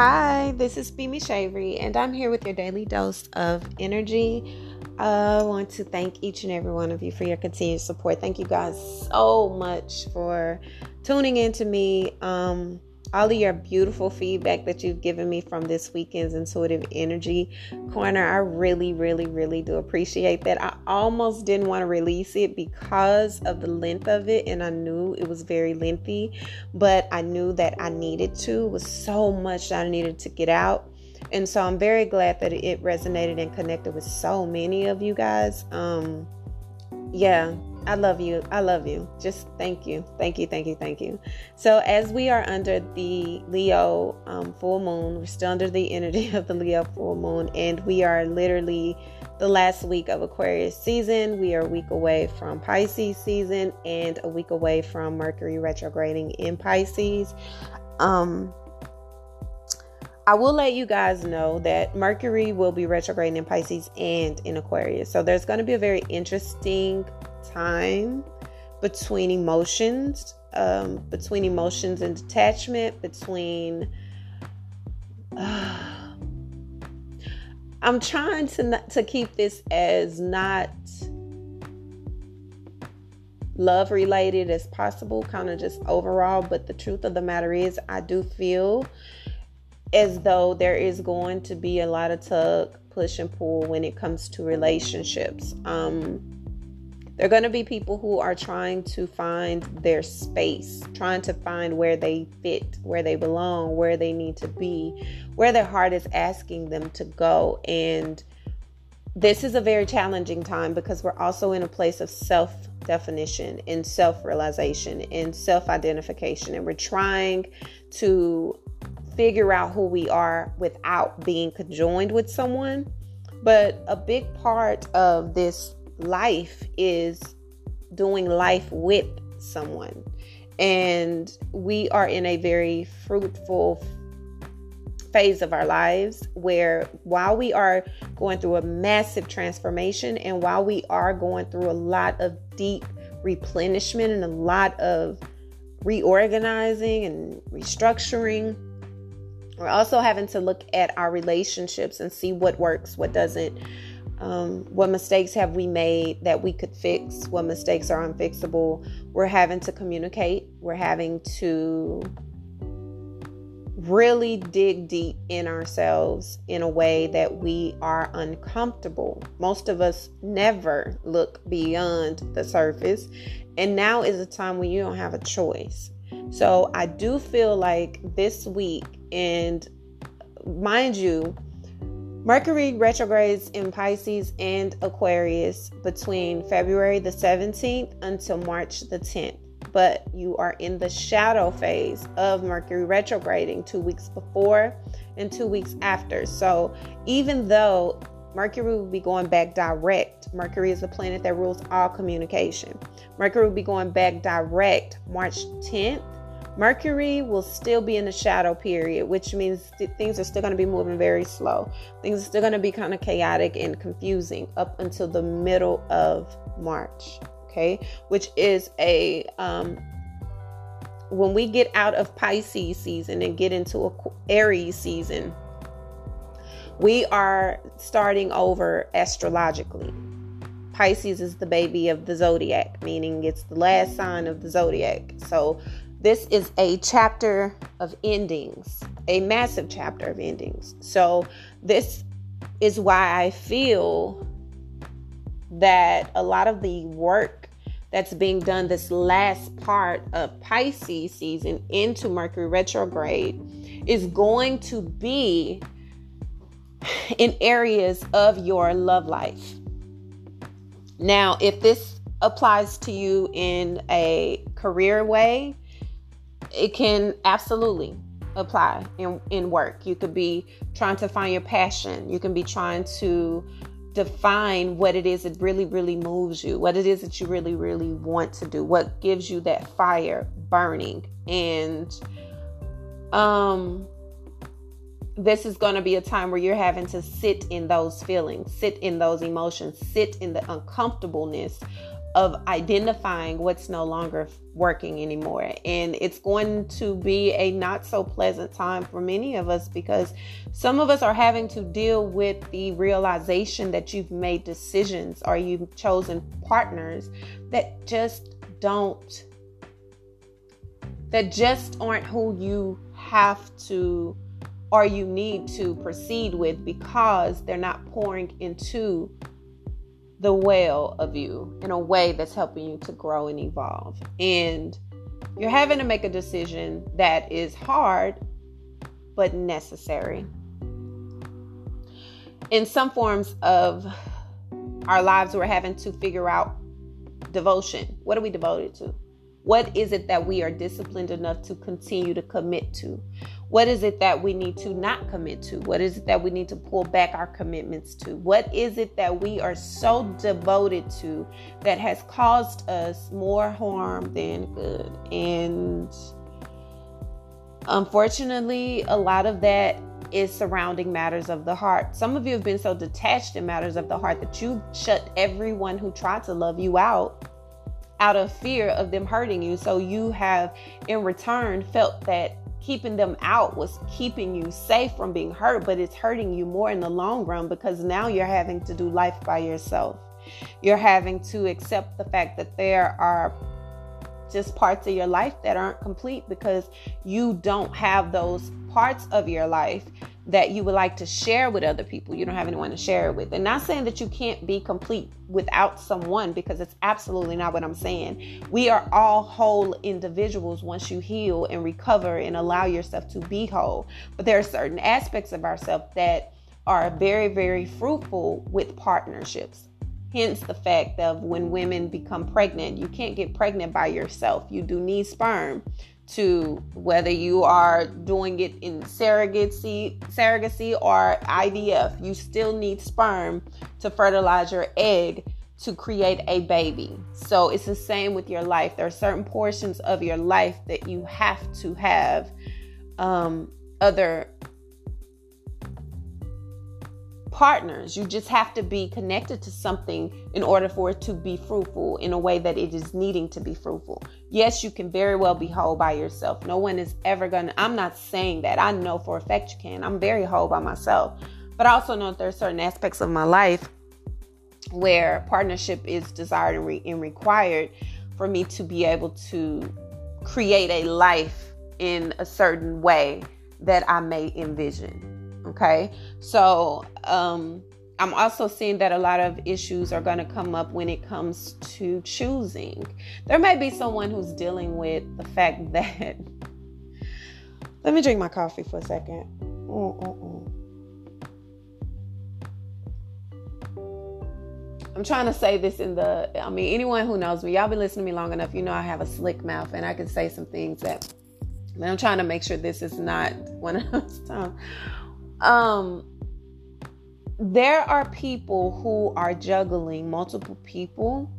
Hi, this is Bimi Shavery, and I'm here with your daily dose of energy. I want to thank each and every one of you for your continued support. Thank you guys so much for tuning in to me. Um, all of your beautiful feedback that you've given me from this weekend's intuitive energy corner. I really, really, really do appreciate that. I almost didn't want to release it because of the length of it, and I knew it was very lengthy, but I knew that I needed to. It was so much that I needed to get out. And so I'm very glad that it resonated and connected with so many of you guys. Um, yeah, I love you. I love you. Just thank you. Thank you. Thank you. Thank you. So, as we are under the Leo um, full moon, we're still under the energy of the Leo full moon, and we are literally the last week of Aquarius season. We are a week away from Pisces season and a week away from Mercury retrograding in Pisces. Um, I will let you guys know that Mercury will be retrograding in Pisces and in Aquarius. So there's going to be a very interesting time between emotions, um, between emotions and detachment, between. Uh, I'm trying to not, to keep this as not love related as possible, kind of just overall. But the truth of the matter is, I do feel as though there is going to be a lot of tug, push, and pull when it comes to relationships. Um, there are going to be people who are trying to find their space, trying to find where they fit, where they belong, where they need to be, where their heart is asking them to go. And this is a very challenging time because we're also in a place of self definition and self realization and self identification. And we're trying to figure out who we are without being conjoined with someone. But a big part of this life is doing life with someone. And we are in a very fruitful phase of our lives where while we are going through a massive transformation and while we are going through a lot of deep replenishment and a lot of reorganizing and restructuring we're also having to look at our relationships and see what works, what doesn't. Um, what mistakes have we made that we could fix? What mistakes are unfixable? We're having to communicate. We're having to really dig deep in ourselves in a way that we are uncomfortable. Most of us never look beyond the surface. And now is a time when you don't have a choice. So I do feel like this week, and mind you, Mercury retrogrades in Pisces and Aquarius between February the 17th until March the 10th. But you are in the shadow phase of Mercury retrograding two weeks before and two weeks after. So even though Mercury will be going back direct. Mercury is the planet that rules all communication. Mercury will be going back direct March 10th. Mercury will still be in the shadow period, which means th- things are still going to be moving very slow. Things are still going to be kind of chaotic and confusing up until the middle of March. Okay, which is a um, when we get out of Pisces season and get into a Aries season we are starting over astrologically. Pisces is the baby of the zodiac, meaning it's the last sign of the zodiac. So, this is a chapter of endings, a massive chapter of endings. So, this is why I feel that a lot of the work that's being done this last part of Pisces season into Mercury retrograde is going to be in areas of your love life. Now, if this applies to you in a career way, it can absolutely apply in, in work. You could be trying to find your passion. You can be trying to define what it is that really, really moves you, what it is that you really, really want to do, what gives you that fire burning. And um this is going to be a time where you're having to sit in those feelings, sit in those emotions, sit in the uncomfortableness of identifying what's no longer working anymore. And it's going to be a not so pleasant time for many of us because some of us are having to deal with the realization that you've made decisions or you've chosen partners that just don't, that just aren't who you have to or you need to proceed with because they're not pouring into the well of you in a way that's helping you to grow and evolve. And you're having to make a decision that is hard but necessary. In some forms of our lives, we're having to figure out devotion. What are we devoted to? What is it that we are disciplined enough to continue to commit to? What is it that we need to not commit to? What is it that we need to pull back our commitments to? What is it that we are so devoted to that has caused us more harm than good? And unfortunately, a lot of that is surrounding matters of the heart. Some of you have been so detached in matters of the heart that you shut everyone who tried to love you out out of fear of them hurting you. So you have in return felt that keeping them out was keeping you safe from being hurt, but it's hurting you more in the long run because now you're having to do life by yourself. You're having to accept the fact that there are just parts of your life that aren't complete because you don't have those parts of your life that you would like to share with other people. You don't have anyone to share it with. And not saying that you can't be complete without someone because it's absolutely not what I'm saying. We are all whole individuals once you heal and recover and allow yourself to be whole. But there are certain aspects of ourselves that are very, very fruitful with partnerships. Hence the fact of when women become pregnant, you can't get pregnant by yourself. You do need sperm to whether you are doing it in surrogacy, surrogacy or IVF, you still need sperm to fertilize your egg to create a baby. So it's the same with your life. There are certain portions of your life that you have to have um, other partners. You just have to be connected to something in order for it to be fruitful in a way that it is needing to be fruitful. Yes, you can very well be whole by yourself. No one is ever gonna, I'm not saying that. I know for a fact you can. I'm very whole by myself. But I also know there are certain aspects of my life where partnership is desired and, re- and required for me to be able to create a life in a certain way that I may envision. Okay. So, um, I'm also seeing that a lot of issues are going to come up when it comes to choosing. There may be someone who's dealing with the fact that. Let me drink my coffee for a 2nd I'm trying to say this in the. I mean, anyone who knows me, y'all been listening to me long enough, you know I have a slick mouth and I can say some things that. I'm trying to make sure this is not one of those times um, there are people who are juggling multiple people,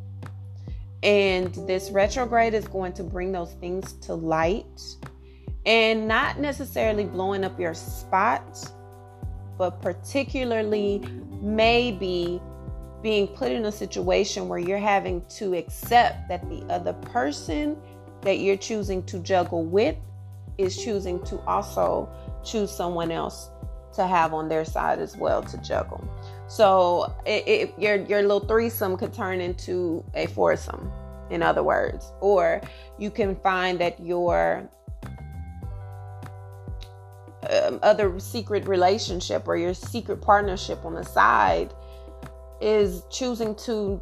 and this retrograde is going to bring those things to light and not necessarily blowing up your spot, but particularly maybe being put in a situation where you're having to accept that the other person that you're choosing to juggle with is choosing to also choose someone else to have on their side as well to juggle. So it, it, your your little threesome could turn into a foursome, in other words, or you can find that your um, other secret relationship or your secret partnership on the side is choosing to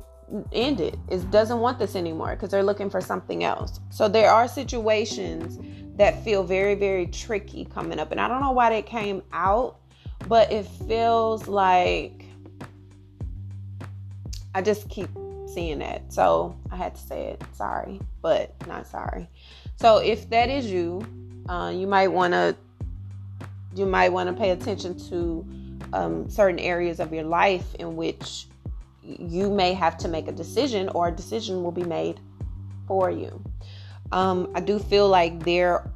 end it. It doesn't want this anymore because they're looking for something else. So there are situations that feel very, very tricky coming up. And I don't know why they came out, but it feels like I just keep seeing that. So I had to say it. Sorry, but not sorry. So if that is you, uh, you might want to you might want to pay attention to um, certain areas of your life in which you may have to make a decision, or a decision will be made for you. Um, I do feel like there,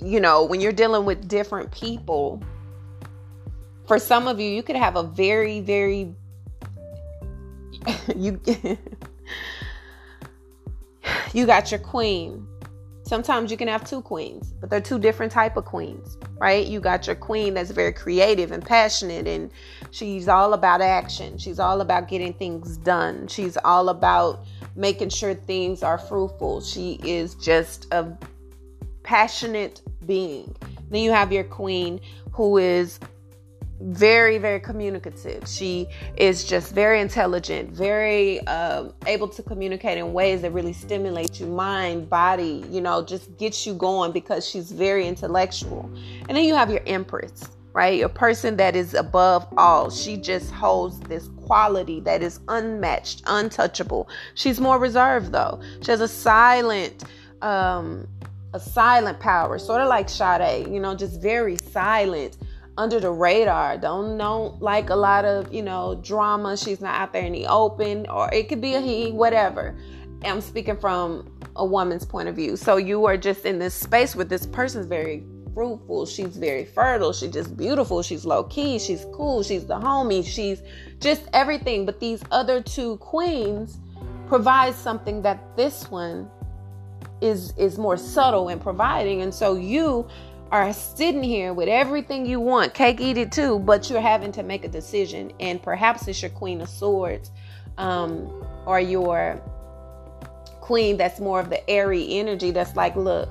you know, when you're dealing with different people, for some of you, you could have a very, very you you got your queen. Sometimes you can have two queens, but they're two different type of queens, right? You got your queen that's very creative and passionate and she's all about action. She's all about getting things done. She's all about making sure things are fruitful. She is just a passionate being. Then you have your queen who is very very communicative. She is just very intelligent very um, able to communicate in ways that really stimulate you mind body you know just gets you going because she's very intellectual. And then you have your empress right? A person that is above all. She just holds this quality that is unmatched untouchable. She's more reserved though. She has a silent um a silent power sort of like Sade, you know just very silent under the radar. Don't know like a lot of, you know, drama. She's not out there in the open, or it could be a he, whatever. I'm speaking from a woman's point of view. So you are just in this space where this person's very fruitful. She's very fertile. She's just beautiful. She's low key. She's cool. She's the homie. She's just everything. But these other two queens provide something that this one is is more subtle in providing. And so you are sitting here with everything you want, cake eat it too, but you're having to make a decision. And perhaps it's your Queen of Swords um, or your Queen that's more of the airy energy that's like, look,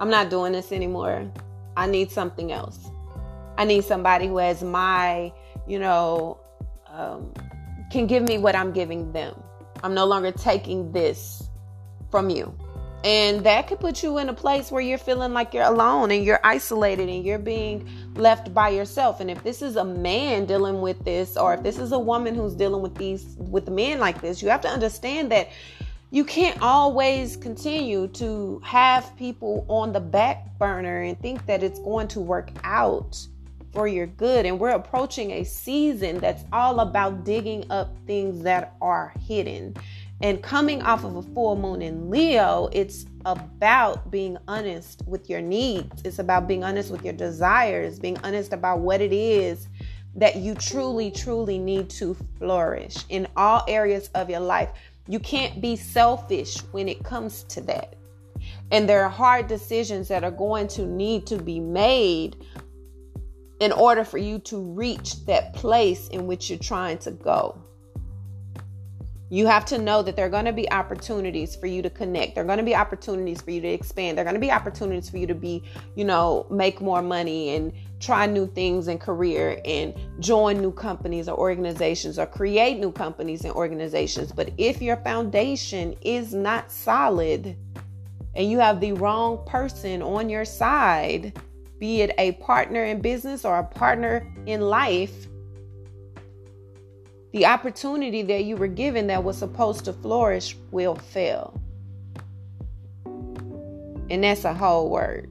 I'm not doing this anymore. I need something else. I need somebody who has my, you know, um, can give me what I'm giving them. I'm no longer taking this from you. And that could put you in a place where you're feeling like you're alone and you're isolated and you're being left by yourself. And if this is a man dealing with this, or if this is a woman who's dealing with these with men like this, you have to understand that you can't always continue to have people on the back burner and think that it's going to work out for your good. And we're approaching a season that's all about digging up things that are hidden and coming off of a full moon in Leo, it's about being honest with your needs. It's about being honest with your desires, being honest about what it is that you truly, truly need to flourish in all areas of your life. You can't be selfish when it comes to that. And there are hard decisions that are going to need to be made in order for you to reach that place in which you're trying to go. You have to know that there are going to be opportunities for you to connect. There are going to be opportunities for you to expand. There are going to be opportunities for you to be, you know, make more money and try new things in career and join new companies or organizations or create new companies and organizations. But if your foundation is not solid and you have the wrong person on your side, be it a partner in business or a partner in life, the opportunity that you were given that was supposed to flourish will fail. And that's a whole word.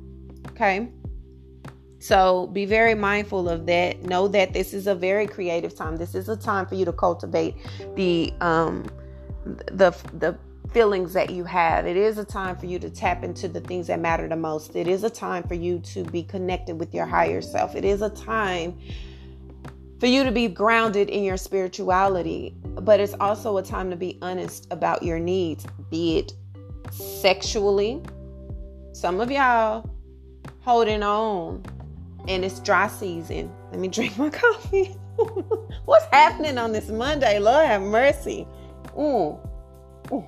Okay? So be very mindful of that. Know that this is a very creative time. This is a time for you to cultivate the um the the feelings that you have. It is a time for you to tap into the things that matter the most. It is a time for you to be connected with your higher self. It is a time for you to be grounded in your spirituality, but it's also a time to be honest about your needs, be it sexually. Some of y'all holding on and it's dry season. Let me drink my coffee. What's happening on this Monday? Lord have mercy. Mm. Mm.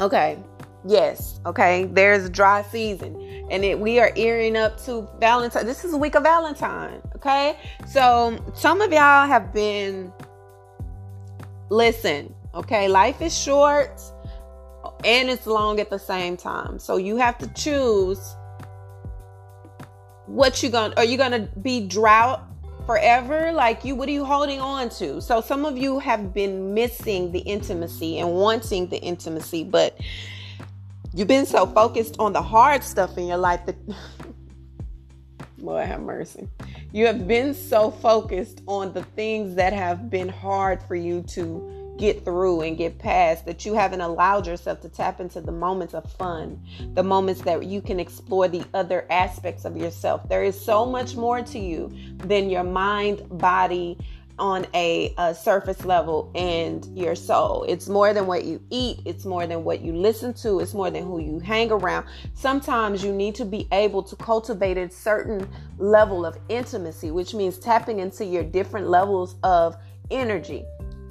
Okay. Yes. Okay. There's dry season and it, we are earing up to Valentine. This is a week of Valentine, okay? So some of y'all have been listen, okay? Life is short and it's long at the same time. So you have to choose what you gonna are you gonna be drought forever like you what are you holding on to so some of you have been missing the intimacy and wanting the intimacy but You've been so focused on the hard stuff in your life that, Lord have mercy. You have been so focused on the things that have been hard for you to get through and get past that you haven't allowed yourself to tap into the moments of fun, the moments that you can explore the other aspects of yourself. There is so much more to you than your mind, body, on a, a, surface level and your soul. It's more than what you eat, it's more than what you listen to, it's more than who you hang around. Sometimes you need to be able to cultivate a certain level of intimacy, which means tapping into your different levels of energy.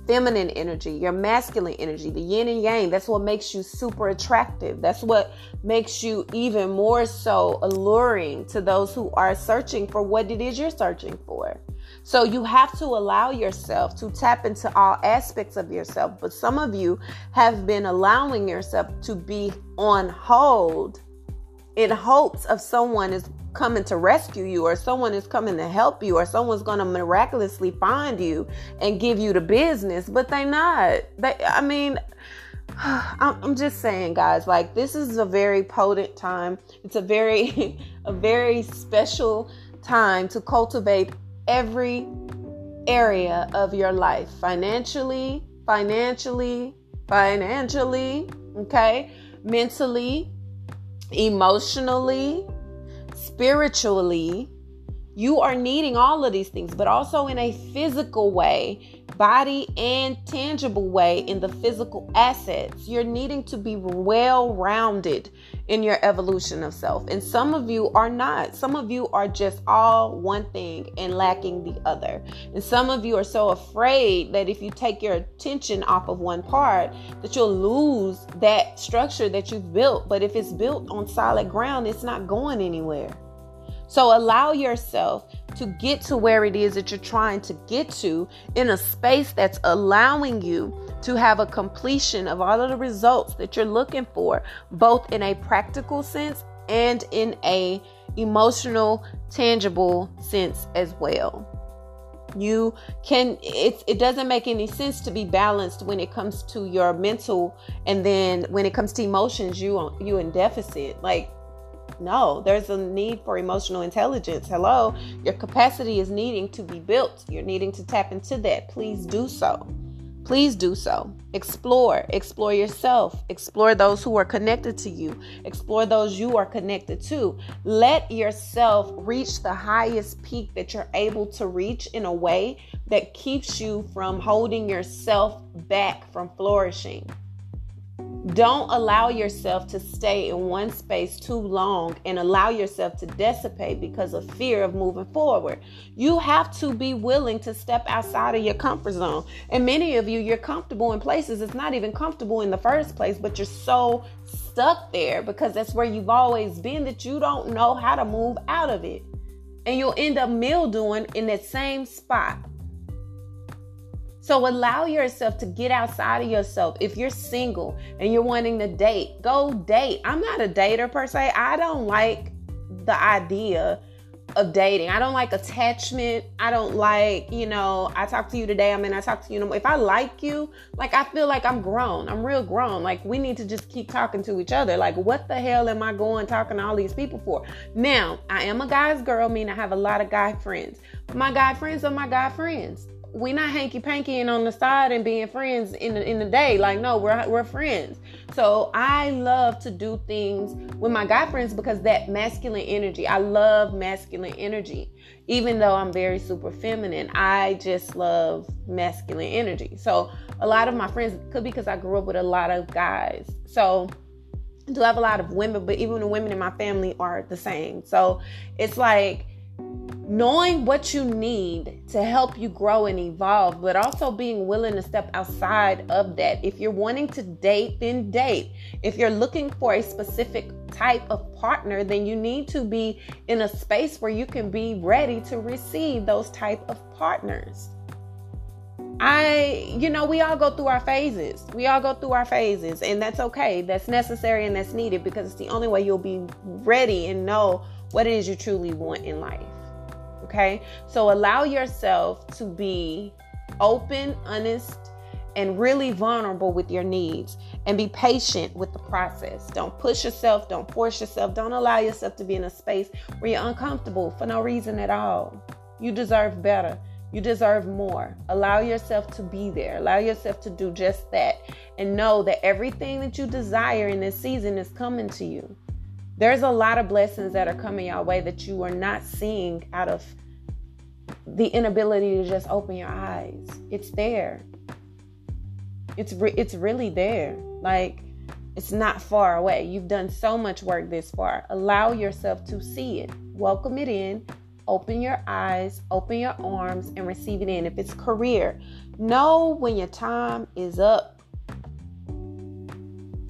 Feminine energy, your masculine energy, the yin and yang. That's what makes you super attractive. That's what makes you even more so alluring to those who are searching for what it is you're searching for. So you have to allow yourself to tap into all aspects of yourself. But some of you have been allowing yourself to be on hold in hopes of someone is coming to rescue you or someone is coming to help you or someone's going to miraculously find you and give you the business but they not they i mean i'm just saying guys like this is a very potent time it's a very a very special time to cultivate every area of your life financially, financially, financially, okay, mentally, emotionally, spiritually. You are needing all of these things, but also in a physical way, body and tangible way in the physical assets. You're needing to be well rounded in your evolution of self. And some of you are not. Some of you are just all one thing and lacking the other. And some of you are so afraid that if you take your attention off of one part, that you'll lose that structure that you've built. But if it's built on solid ground, it's not going anywhere. So allow yourself to get to where it is that you're trying to get to in a space that's allowing you to have a completion of all of the results that you're looking for, both in a practical sense and in a emotional, tangible sense as well. You can it it doesn't make any sense to be balanced when it comes to your mental and then when it comes to emotions you you in deficit. Like no, there's a need for emotional intelligence. Hello, your capacity is needing to be built. You're needing to tap into that. Please do so. Please do so. Explore, explore yourself, explore those who are connected to you, explore those you are connected to. Let yourself reach the highest peak that you're able to reach in a way that keeps you from holding yourself back from flourishing. Don't allow yourself to stay in one space too long and allow yourself to dissipate because of fear of moving forward. You have to be willing to step outside of your comfort zone. And many of you, you're comfortable in places it's not even comfortable in the first place, but you're so stuck there because that's where you've always been that you don't know how to move out of it. And you'll end up mildewing in that same spot. So allow yourself to get outside of yourself. If you're single and you're wanting to date, go date. I'm not a dater per se. I don't like the idea of dating. I don't like attachment. I don't like, you know, I talk to you today, I mean I talk to you. no more. If I like you, like I feel like I'm grown. I'm real grown. Like we need to just keep talking to each other. Like what the hell am I going talking to all these people for? Now, I am a guy's girl, meaning I have a lot of guy friends. My guy friends are my guy friends we not hanky pankying on the side and being friends in the in the day. Like, no, we're we're friends. So I love to do things with my guy friends because that masculine energy. I love masculine energy. Even though I'm very super feminine, I just love masculine energy. So a lot of my friends could be because I grew up with a lot of guys. So I do have a lot of women, but even the women in my family are the same. So it's like knowing what you need to help you grow and evolve, but also being willing to step outside of that. If you're wanting to date, then date. If you're looking for a specific type of partner, then you need to be in a space where you can be ready to receive those type of partners. I, you know, we all go through our phases. We all go through our phases, and that's okay. That's necessary and that's needed because it's the only way you'll be ready and know what it is you truly want in life. Okay. So allow yourself to be open, honest, and really vulnerable with your needs and be patient with the process. Don't push yourself, don't force yourself, don't allow yourself to be in a space where you're uncomfortable for no reason at all. You deserve better. You deserve more. Allow yourself to be there. Allow yourself to do just that. And know that everything that you desire in this season is coming to you. There's a lot of blessings that are coming your way that you are not seeing out of the inability to just open your eyes. It's there. It's re- it's really there. Like it's not far away. You've done so much work this far. Allow yourself to see it. Welcome it in. Open your eyes, open your arms, and receive it in. If it's career, know when your time is up.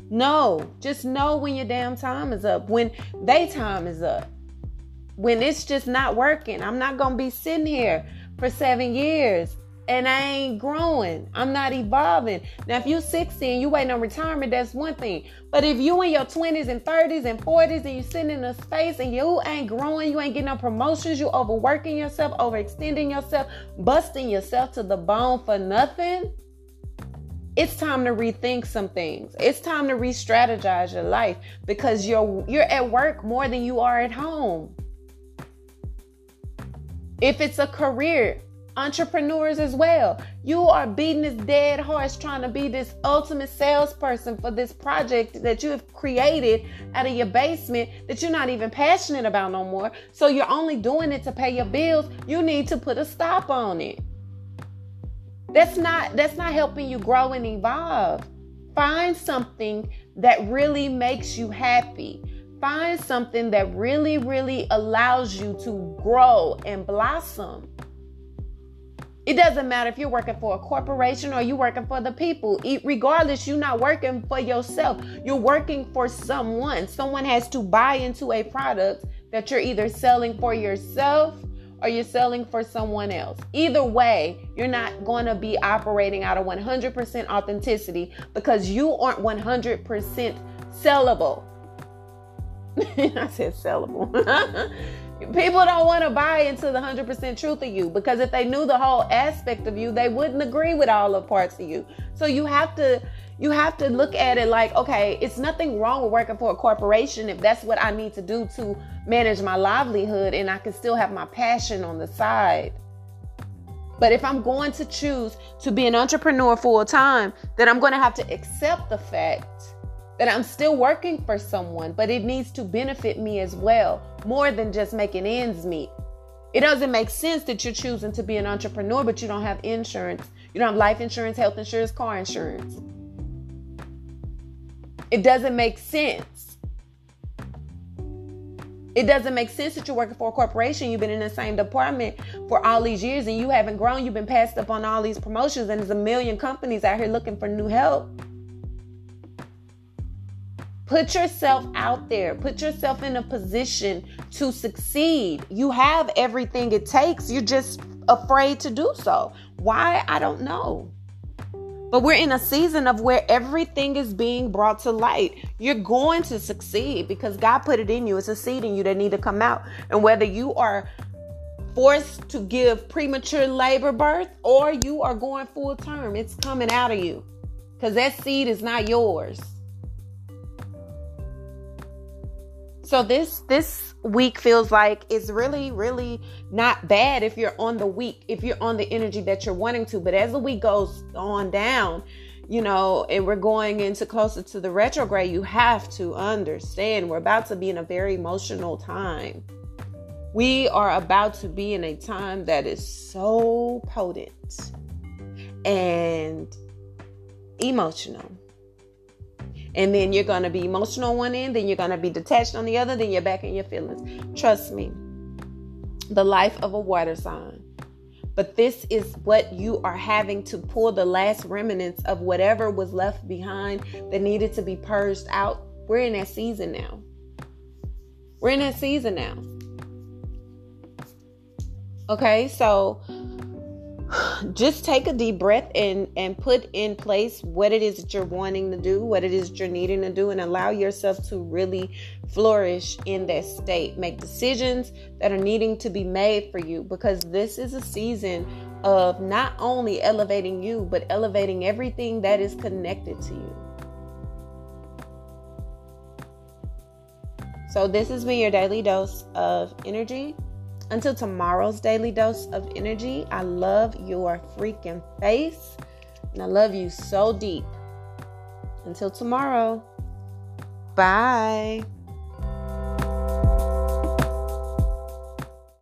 No, just know when your damn time is up. When they time is up. When it's just not working. I'm not gonna be sitting here for seven years and I ain't growing. I'm not evolving. Now, if you're 60 and you waiting on retirement, that's one thing. But if you in your 20s and 30s and 40s and you sitting in a space and you ain't growing, you ain't getting no promotions, you overworking yourself, overextending yourself, busting yourself to the bone for nothing, it's time to rethink some things. It's time to re-strategize your life because you're you're at work more than you are at home. If it's a career, entrepreneurs as well. You are beating this dead horse trying to be this ultimate salesperson for this project that you have created out of your basement that you're not even passionate about no more. So you're only doing it to pay your bills. You need to put a stop on it. That's not that's not helping you grow and evolve. Find something that really makes you happy. Find something that really really allows you to grow and blossom. It doesn't matter if you're working for a corporation or you're working for the people. Regardless, you're not working for yourself. You're working for someone. Someone has to buy into a product that you're either selling for yourself or you're selling for someone else. Either way, you're not going to be operating out of 100% authenticity because you aren't 100% sellable. I said sellable. People don't want to buy into the 100% truth of you because if they knew the whole aspect of you, they wouldn't agree with all the parts of you. So you have to you have to look at it like, okay, it's nothing wrong with working for a corporation if that's what I need to do to manage my livelihood and I can still have my passion on the side. But if I'm going to choose to be an entrepreneur full time, then I'm going to have to accept the fact that I'm still working for someone, but it needs to benefit me as well, more than just making ends meet. It doesn't make sense that you're choosing to be an entrepreneur, but you don't have insurance. You don't have life insurance, health insurance, car insurance. It doesn't make sense. It doesn't make sense that you're working for a corporation. You've been in the same department for all these years and you haven't grown. You've been passed up on all these promotions, and there's a million companies out here looking for new help. Put yourself out there. Put yourself in a position to succeed. You have everything it takes. You're just afraid to do so. Why? I don't know. But we're in a season of where everything is being brought to light. You're going to succeed because God put it in you. It's a seed in you that need to come out. And whether you are forced to give premature labor birth or you are going full term, it's coming out of you. Because that seed is not yours. So this this week feels like it's really really not bad if you're on the week, if you're on the energy that you're wanting to, but as the week goes on down, you know, and we're going into closer to the retrograde, you have to understand we're about to be in a very emotional time. We are about to be in a time that is so potent and emotional and then you're going to be emotional on one end, then you're going to be detached on the other, then you're back in your feelings. Trust me, the life of a water sign. But this is what you are having to pull the last remnants of whatever was left behind that needed to be purged out. We're in that season now. We're in that season now. Okay, so just take a deep breath and and put in place what it is that you're wanting to do what it is you're needing to do and allow yourself to really flourish in that state. Make decisions that are needing to be made for you because this is a season of not only elevating you but elevating everything that is connected to you. So this has been your daily dose of energy until tomorrow's daily dose of energy, I love your freaking face and I love you so deep. Until tomorrow, bye.